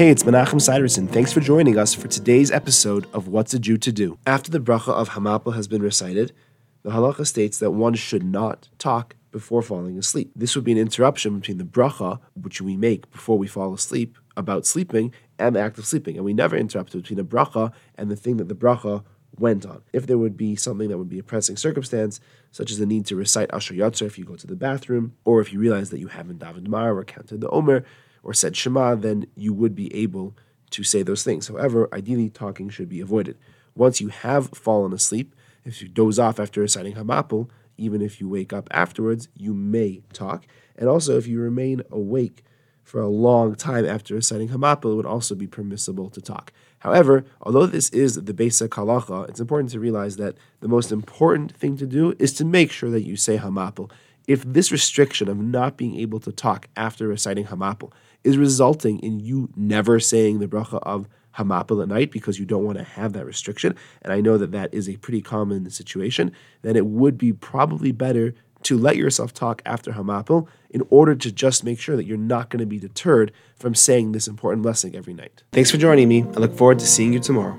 Hey, it's Menachem Siderson. Thanks for joining us for today's episode of What's a Jew to Do. After the bracha of Hamapil has been recited, the halacha states that one should not talk before falling asleep. This would be an interruption between the bracha, which we make before we fall asleep about sleeping, and the act of sleeping. And we never interrupt between a bracha and the thing that the bracha went on. If there would be something that would be a pressing circumstance, such as the need to recite Asher Yatzer if you go to the bathroom, or if you realize that you haven't davened Mar or counted the Omer, or said Shema, then you would be able to say those things. However, ideally, talking should be avoided. Once you have fallen asleep, if you doze off after reciting Hamapil, even if you wake up afterwards, you may talk. And also, if you remain awake for a long time after reciting Hamapil, it would also be permissible to talk. However, although this is the basic halacha, it's important to realize that the most important thing to do is to make sure that you say Hamapil. If this restriction of not being able to talk after reciting Hamapil is resulting in you never saying the bracha of Hamapil at night because you don't want to have that restriction, and I know that that is a pretty common situation, then it would be probably better to let yourself talk after Hamapil in order to just make sure that you're not going to be deterred from saying this important blessing every night. Thanks for joining me. I look forward to seeing you tomorrow.